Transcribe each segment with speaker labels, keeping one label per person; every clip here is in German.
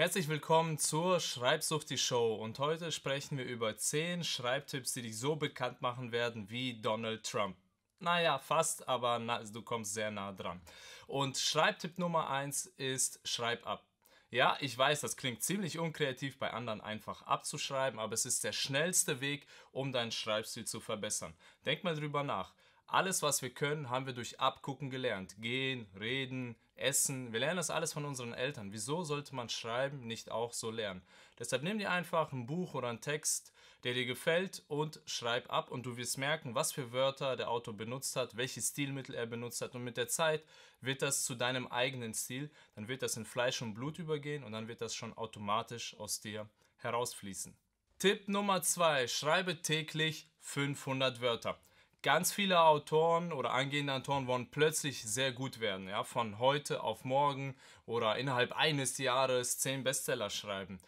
Speaker 1: Herzlich willkommen zur Schreibsucht die Show und heute sprechen wir über 10 Schreibtipps, die dich so bekannt machen werden wie Donald Trump. Naja, fast, aber na, du kommst sehr nah dran. Und Schreibtipp Nummer 1 ist Schreib ab. Ja, ich weiß, das klingt ziemlich unkreativ bei anderen einfach abzuschreiben, aber es ist der schnellste Weg, um deinen Schreibstil zu verbessern. Denk mal drüber nach. Alles, was wir können, haben wir durch Abgucken gelernt. Gehen, reden, essen. Wir lernen das alles von unseren Eltern. Wieso sollte man Schreiben nicht auch so lernen? Deshalb nimm dir einfach ein Buch oder einen Text, der dir gefällt und schreib ab und du wirst merken, was für Wörter der Autor benutzt hat, welche Stilmittel er benutzt hat und mit der Zeit wird das zu deinem eigenen Stil, dann wird das in Fleisch und Blut übergehen und dann wird das schon automatisch aus dir herausfließen. Tipp Nummer 2. Schreibe täglich 500 Wörter ganz viele Autoren oder angehende Autoren wollen plötzlich sehr gut werden, ja, von heute auf morgen oder innerhalb eines Jahres zehn Bestseller schreiben.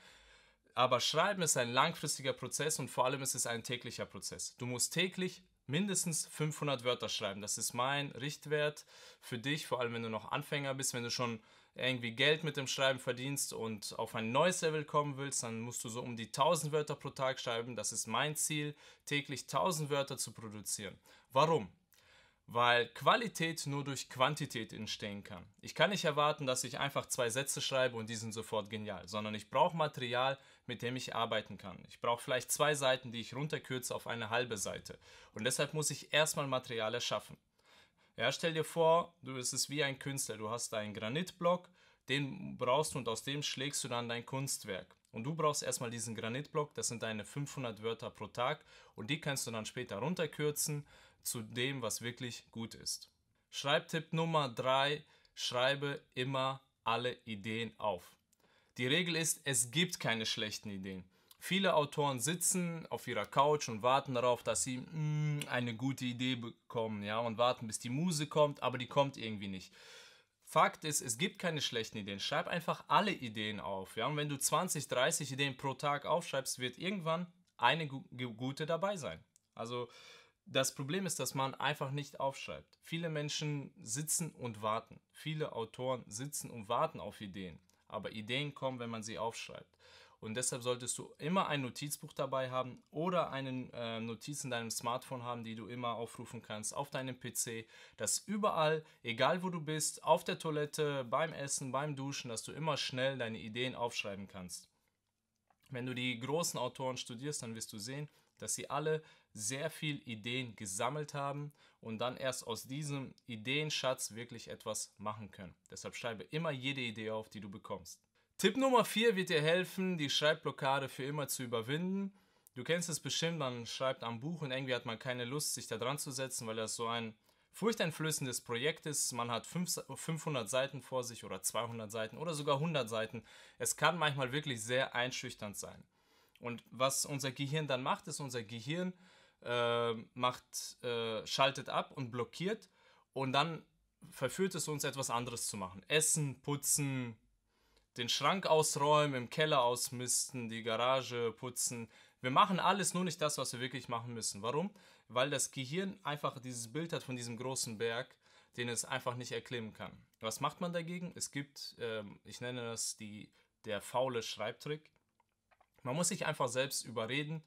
Speaker 1: Aber Schreiben ist ein langfristiger Prozess und vor allem ist es ein täglicher Prozess. Du musst täglich mindestens 500 Wörter schreiben. Das ist mein Richtwert für dich, vor allem wenn du noch Anfänger bist, wenn du schon irgendwie Geld mit dem Schreiben verdienst und auf ein neues Level kommen willst, dann musst du so um die 1000 Wörter pro Tag schreiben. Das ist mein Ziel, täglich 1000 Wörter zu produzieren. Warum? Weil Qualität nur durch Quantität entstehen kann. Ich kann nicht erwarten, dass ich einfach zwei Sätze schreibe und die sind sofort genial, sondern ich brauche Material, mit dem ich arbeiten kann. Ich brauche vielleicht zwei Seiten, die ich runterkürze auf eine halbe Seite. Und deshalb muss ich erstmal Material erschaffen. Ja, stell dir vor, du bist es wie ein Künstler. Du hast einen Granitblock, den brauchst du und aus dem schlägst du dann dein Kunstwerk. Und du brauchst erstmal diesen Granitblock, das sind deine 500 Wörter pro Tag und die kannst du dann später runterkürzen zu dem, was wirklich gut ist. Schreibtipp Nummer 3, schreibe immer alle Ideen auf. Die Regel ist, es gibt keine schlechten Ideen. Viele Autoren sitzen auf ihrer Couch und warten darauf, dass sie mm, eine gute Idee bekommen, ja, und warten, bis die Muse kommt, aber die kommt irgendwie nicht. Fakt ist, es gibt keine schlechten Ideen. Schreib einfach alle Ideen auf, ja, und wenn du 20, 30 Ideen pro Tag aufschreibst, wird irgendwann eine gu gute dabei sein. Also das Problem ist, dass man einfach nicht aufschreibt. Viele Menschen sitzen und warten. Viele Autoren sitzen und warten auf Ideen. Aber Ideen kommen, wenn man sie aufschreibt. Und deshalb solltest du immer ein Notizbuch dabei haben oder eine äh, Notiz in deinem Smartphone haben, die du immer aufrufen kannst auf deinem PC, dass überall, egal wo du bist, auf der Toilette, beim Essen, beim Duschen, dass du immer schnell deine Ideen aufschreiben kannst. Wenn du die großen Autoren studierst, dann wirst du sehen, dass sie alle sehr viel Ideen gesammelt haben und dann erst aus diesem Ideenschatz wirklich etwas machen können. Deshalb schreibe immer jede Idee auf, die du bekommst. Tipp Nummer 4 wird dir helfen, die Schreibblockade für immer zu überwinden. Du kennst es bestimmt, man schreibt am Buch und irgendwie hat man keine Lust, sich da dran zu setzen, weil das so ein furchteinflößendes Projekt ist. Man hat 500 Seiten vor sich oder 200 Seiten oder sogar 100 Seiten. Es kann manchmal wirklich sehr einschüchternd sein. Und was unser Gehirn dann macht, ist, unser Gehirn äh, macht, äh, schaltet ab und blockiert und dann verführt es uns, etwas anderes zu machen. Essen, putzen, den Schrank ausräumen, im Keller ausmisten, die Garage putzen. Wir machen alles, nur nicht das, was wir wirklich machen müssen. Warum? Weil das Gehirn einfach dieses Bild hat von diesem großen Berg, den es einfach nicht erklimmen kann. Was macht man dagegen? Es gibt, äh, ich nenne das die, der faule Schreibtrick. Man muss sich einfach selbst überreden,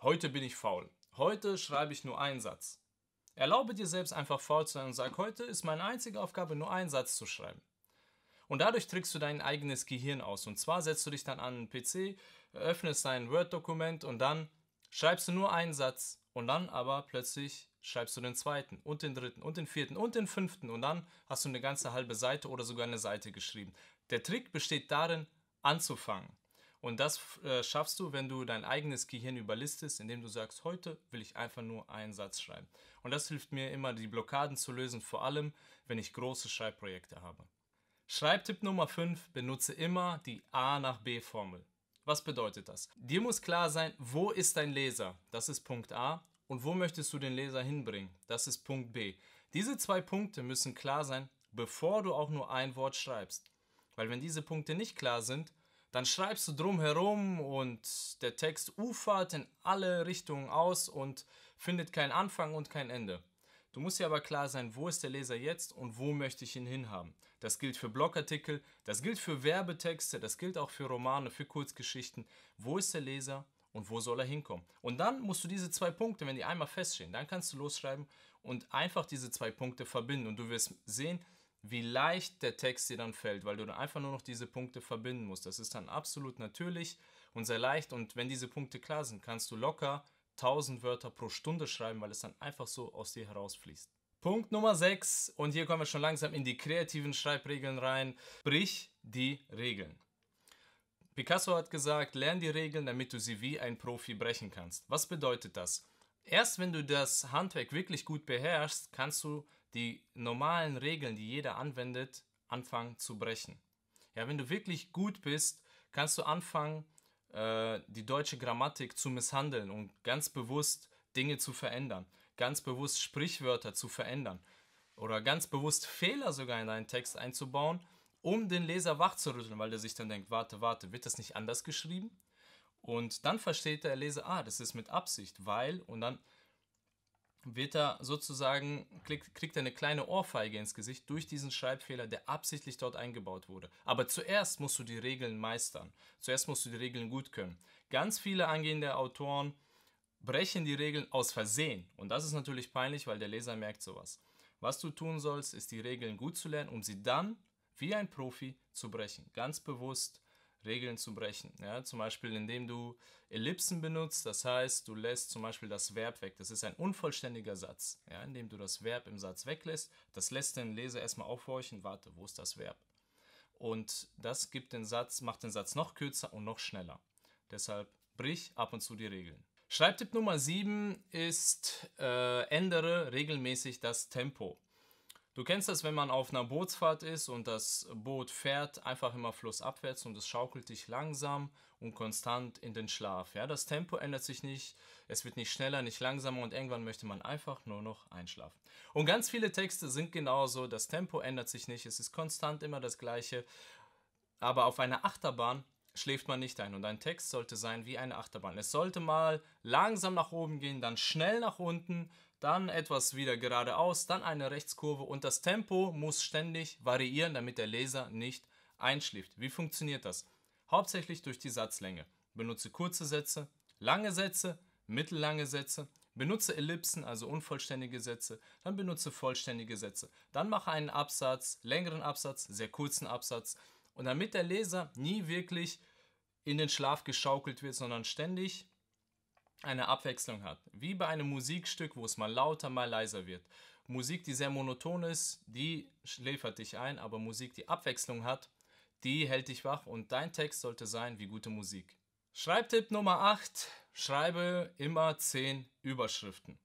Speaker 1: heute bin ich faul. Heute schreibe ich nur einen Satz. Erlaube dir selbst einfach faul zu sein und sag, heute ist meine einzige Aufgabe, nur einen Satz zu schreiben. Und dadurch trickst du dein eigenes Gehirn aus. Und zwar setzt du dich dann an einen PC, öffnest dein Word-Dokument und dann schreibst du nur einen Satz. Und dann aber plötzlich schreibst du den zweiten und den dritten und den vierten und den fünften. Und dann hast du eine ganze halbe Seite oder sogar eine Seite geschrieben. Der Trick besteht darin, anzufangen. Und das äh, schaffst du, wenn du dein eigenes Gehirn überlistest, indem du sagst, heute will ich einfach nur einen Satz schreiben. Und das hilft mir immer, die Blockaden zu lösen, vor allem, wenn ich große Schreibprojekte habe. Schreibtipp Nummer 5, benutze immer die A nach B Formel. Was bedeutet das? Dir muss klar sein, wo ist dein Leser? Das ist Punkt A. Und wo möchtest du den Leser hinbringen? Das ist Punkt B. Diese zwei Punkte müssen klar sein, bevor du auch nur ein Wort schreibst. Weil wenn diese Punkte nicht klar sind, dann schreibst du drumherum und der Text ufert in alle Richtungen aus und findet keinen Anfang und kein Ende. Du musst dir aber klar sein, wo ist der Leser jetzt und wo möchte ich ihn hinhaben. Das gilt für Blogartikel, das gilt für Werbetexte, das gilt auch für Romane, für Kurzgeschichten. Wo ist der Leser und wo soll er hinkommen? Und dann musst du diese zwei Punkte, wenn die einmal feststehen, dann kannst du losschreiben und einfach diese zwei Punkte verbinden. Und du wirst sehen, wie leicht der Text dir dann fällt, weil du dann einfach nur noch diese Punkte verbinden musst. Das ist dann absolut natürlich und sehr leicht. Und wenn diese Punkte klar sind, kannst du locker 1000 Wörter pro Stunde schreiben, weil es dann einfach so aus dir herausfließt. Punkt Nummer 6, und hier kommen wir schon langsam in die kreativen Schreibregeln rein. Brich die Regeln. Picasso hat gesagt, lern die Regeln, damit du sie wie ein Profi brechen kannst. Was bedeutet das? Erst wenn du das Handwerk wirklich gut beherrschst, kannst du die normalen Regeln, die jeder anwendet, anfangen zu brechen. Ja, wenn du wirklich gut bist, kannst du anfangen, äh, die deutsche Grammatik zu misshandeln und ganz bewusst Dinge zu verändern, ganz bewusst Sprichwörter zu verändern oder ganz bewusst Fehler sogar in deinen Text einzubauen, um den Leser wachzurütteln, weil der sich dann denkt, warte, warte, wird das nicht anders geschrieben? Und dann versteht der Leser, ah, das ist mit Absicht, weil, und dann wird er sozusagen, kriegt er eine kleine Ohrfeige ins Gesicht durch diesen Schreibfehler, der absichtlich dort eingebaut wurde. Aber zuerst musst du die Regeln meistern. Zuerst musst du die Regeln gut können. Ganz viele angehende Autoren brechen die Regeln aus Versehen. Und das ist natürlich peinlich, weil der Leser merkt sowas. Was du tun sollst, ist die Regeln gut zu lernen, um sie dann wie ein Profi zu brechen. Ganz bewusst Regeln zu brechen. Ja, zum Beispiel, indem du Ellipsen benutzt, das heißt, du lässt zum Beispiel das Verb weg. Das ist ein unvollständiger Satz. Ja, indem du das Verb im Satz weglässt, das lässt den Leser erstmal aufhorchen, warte, wo ist das Verb? Und das gibt den Satz, macht den Satz noch kürzer und noch schneller. Deshalb brich ab und zu die Regeln. Schreibtipp Nummer 7 ist, äh, ändere regelmäßig das Tempo. Du kennst das, wenn man auf einer Bootsfahrt ist und das Boot fährt einfach immer flussabwärts und es schaukelt dich langsam und konstant in den Schlaf. Ja, das Tempo ändert sich nicht, es wird nicht schneller, nicht langsamer und irgendwann möchte man einfach nur noch einschlafen. Und ganz viele Texte sind genauso, das Tempo ändert sich nicht, es ist konstant immer das gleiche, aber auf einer Achterbahn schläft man nicht ein und ein Text sollte sein wie eine Achterbahn. Es sollte mal langsam nach oben gehen, dann schnell nach unten, dann etwas wieder geradeaus, dann eine Rechtskurve und das Tempo muss ständig variieren, damit der Leser nicht einschläft. Wie funktioniert das? Hauptsächlich durch die Satzlänge. Benutze kurze Sätze, lange Sätze, mittellange Sätze, benutze Ellipsen, also unvollständige Sätze, dann benutze vollständige Sätze. Dann mache einen Absatz, längeren Absatz, sehr kurzen Absatz und damit der Leser nie wirklich in den Schlaf geschaukelt wird, sondern ständig eine Abwechslung hat. Wie bei einem Musikstück, wo es mal lauter, mal leiser wird. Musik, die sehr monoton ist, die schläfert dich ein, aber Musik, die Abwechslung hat, die hält dich wach und dein Text sollte sein wie gute Musik. Schreibtipp Nummer 8. Schreibe immer 10 Überschriften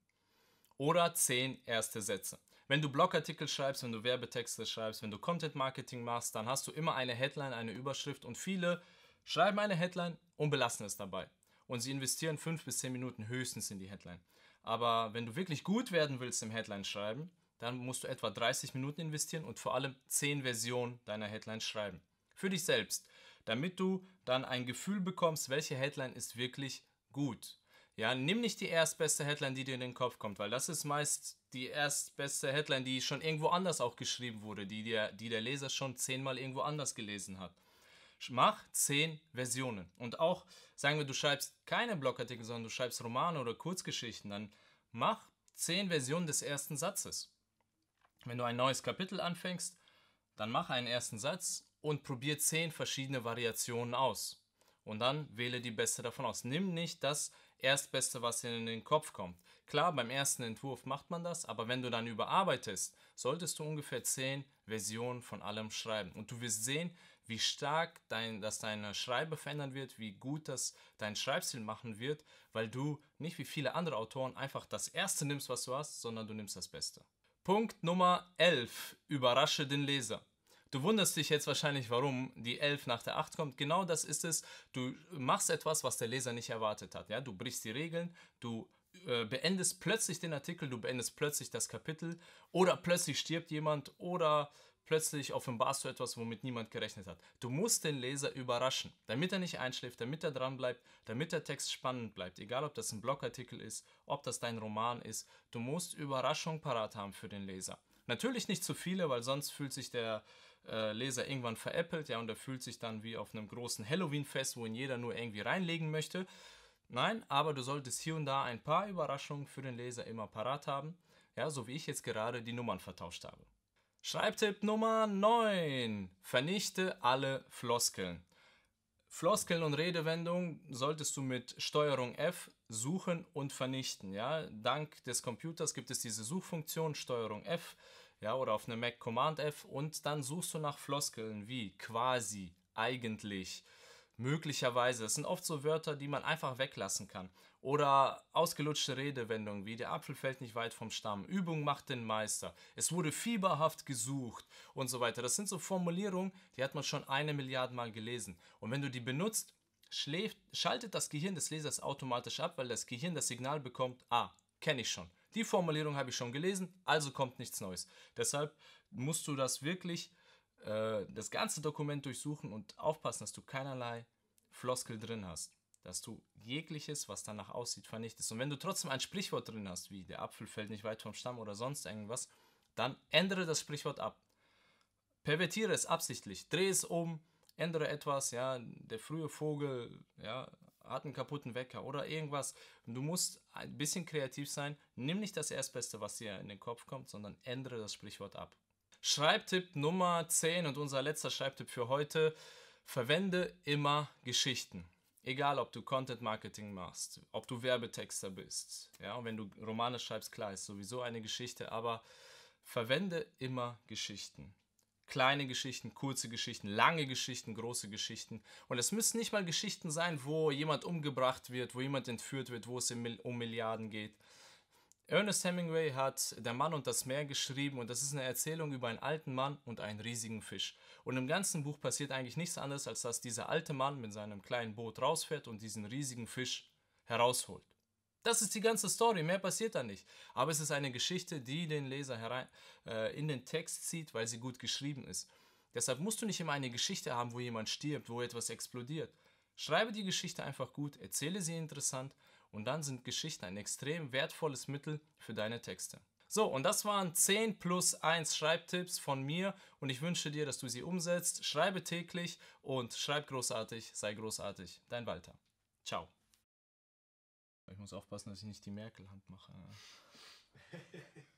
Speaker 1: oder 10 erste Sätze. Wenn du Blogartikel schreibst, wenn du Werbetexte schreibst, wenn du Content Marketing machst, dann hast du immer eine Headline, eine Überschrift und viele schreiben eine Headline und belassen es dabei und sie investieren fünf bis zehn Minuten höchstens in die Headline. Aber wenn du wirklich gut werden willst im Headline schreiben, dann musst du etwa 30 Minuten investieren und vor allem 10 Versionen deiner Headline schreiben. Für dich selbst, damit du dann ein Gefühl bekommst, welche Headline ist wirklich gut. Ja, nimm nicht die erstbeste Headline, die dir in den Kopf kommt, weil das ist meist die erstbeste Headline, die schon irgendwo anders auch geschrieben wurde, die, der, die der Leser schon zehnmal irgendwo anders gelesen hat mach zehn Versionen. Und auch, sagen wir, du schreibst keine Blogartikel, sondern du schreibst Romane oder Kurzgeschichten, dann mach zehn Versionen des ersten Satzes. Wenn du ein neues Kapitel anfängst, dann mach einen ersten Satz und probier zehn verschiedene Variationen aus. Und dann wähle die beste davon aus. Nimm nicht das Erstbeste, was dir in den Kopf kommt. Klar, beim ersten Entwurf macht man das, aber wenn du dann überarbeitest, solltest du ungefähr zehn Versionen von allem schreiben. Und du wirst sehen, wie stark dein, das deine Schreibe verändern wird, wie gut das dein Schreibstil machen wird, weil du nicht wie viele andere Autoren einfach das Erste nimmst, was du hast, sondern du nimmst das Beste. Punkt Nummer 11. Überrasche den Leser. Du wunderst dich jetzt wahrscheinlich, warum die 11 nach der 8 kommt. Genau das ist es. Du machst etwas, was der Leser nicht erwartet hat. Ja? Du brichst die Regeln, du äh, beendest plötzlich den Artikel, du beendest plötzlich das Kapitel oder plötzlich stirbt jemand oder plötzlich offenbarst du etwas, womit niemand gerechnet hat. Du musst den Leser überraschen, damit er nicht einschläft, damit er dran bleibt, damit der Text spannend bleibt. Egal, ob das ein Blogartikel ist, ob das dein Roman ist. Du musst Überraschung parat haben für den Leser. Natürlich nicht zu viele, weil sonst fühlt sich der äh, Leser irgendwann veräppelt, ja, und er fühlt sich dann wie auf einem großen Halloween-Fest, wo ihn jeder nur irgendwie reinlegen möchte. Nein, aber du solltest hier und da ein paar Überraschungen für den Leser immer parat haben, ja, so wie ich jetzt gerade die Nummern vertauscht habe. Schreibtipp Nummer 9. Vernichte alle Floskeln. Floskeln und Redewendungen solltest du mit Steuerung F suchen und vernichten. Ja? Dank des Computers gibt es diese Suchfunktion Steuerung F ja, oder auf einem Mac Command F und dann suchst du nach Floskeln wie quasi, eigentlich, möglicherweise. Das sind oft so Wörter, die man einfach weglassen kann. Oder ausgelutschte Redewendungen wie der Apfel fällt nicht weit vom Stamm, Übung macht den Meister, es wurde fieberhaft gesucht und so weiter. Das sind so Formulierungen, die hat man schon eine Milliarde Mal gelesen. Und wenn du die benutzt, schläft, schaltet das Gehirn des Lesers automatisch ab, weil das Gehirn das Signal bekommt, ah, kenne ich schon. Die Formulierung habe ich schon gelesen, also kommt nichts Neues. Deshalb musst du das wirklich, äh, das ganze Dokument durchsuchen und aufpassen, dass du keinerlei Floskel drin hast dass du jegliches, was danach aussieht, vernichtest. Und wenn du trotzdem ein Sprichwort drin hast, wie der Apfel fällt nicht weit vom Stamm oder sonst irgendwas, dann ändere das Sprichwort ab. Pervertiere es absichtlich, dreh es um, ändere etwas, ja, der frühe Vogel, ja, hat einen kaputten Wecker oder irgendwas. Du musst ein bisschen kreativ sein. Nimm nicht das Erstbeste, was dir in den Kopf kommt, sondern ändere das Sprichwort ab. Schreibtipp Nummer 10 und unser letzter Schreibtipp für heute. Verwende immer Geschichten. Egal, ob du Content Marketing machst, ob du Werbetexter bist, ja, und wenn du Romane schreibst, klar, ist sowieso eine Geschichte, aber verwende immer Geschichten. Kleine Geschichten, kurze Geschichten, lange Geschichten, große Geschichten. Und es müssen nicht mal Geschichten sein, wo jemand umgebracht wird, wo jemand entführt wird, wo es um Milliarden geht. Ernest Hemingway hat Der Mann und das Meer geschrieben und das ist eine Erzählung über einen alten Mann und einen riesigen Fisch. Und im ganzen Buch passiert eigentlich nichts anderes, als dass dieser alte Mann mit seinem kleinen Boot rausfährt und diesen riesigen Fisch herausholt. Das ist die ganze Story, mehr passiert da nicht. Aber es ist eine Geschichte, die den Leser herein, äh, in den Text zieht, weil sie gut geschrieben ist. Deshalb musst du nicht immer eine Geschichte haben, wo jemand stirbt, wo etwas explodiert. Schreibe die Geschichte einfach gut, erzähle sie interessant und dann sind Geschichten ein extrem wertvolles Mittel für deine Texte. So, und das waren 10 plus 1 Schreibtipps von mir und ich wünsche dir, dass du sie umsetzt. Schreibe täglich und schreib großartig, sei großartig. Dein Walter. Ciao. Ich muss aufpassen, dass ich nicht die Merkel-Hand mache.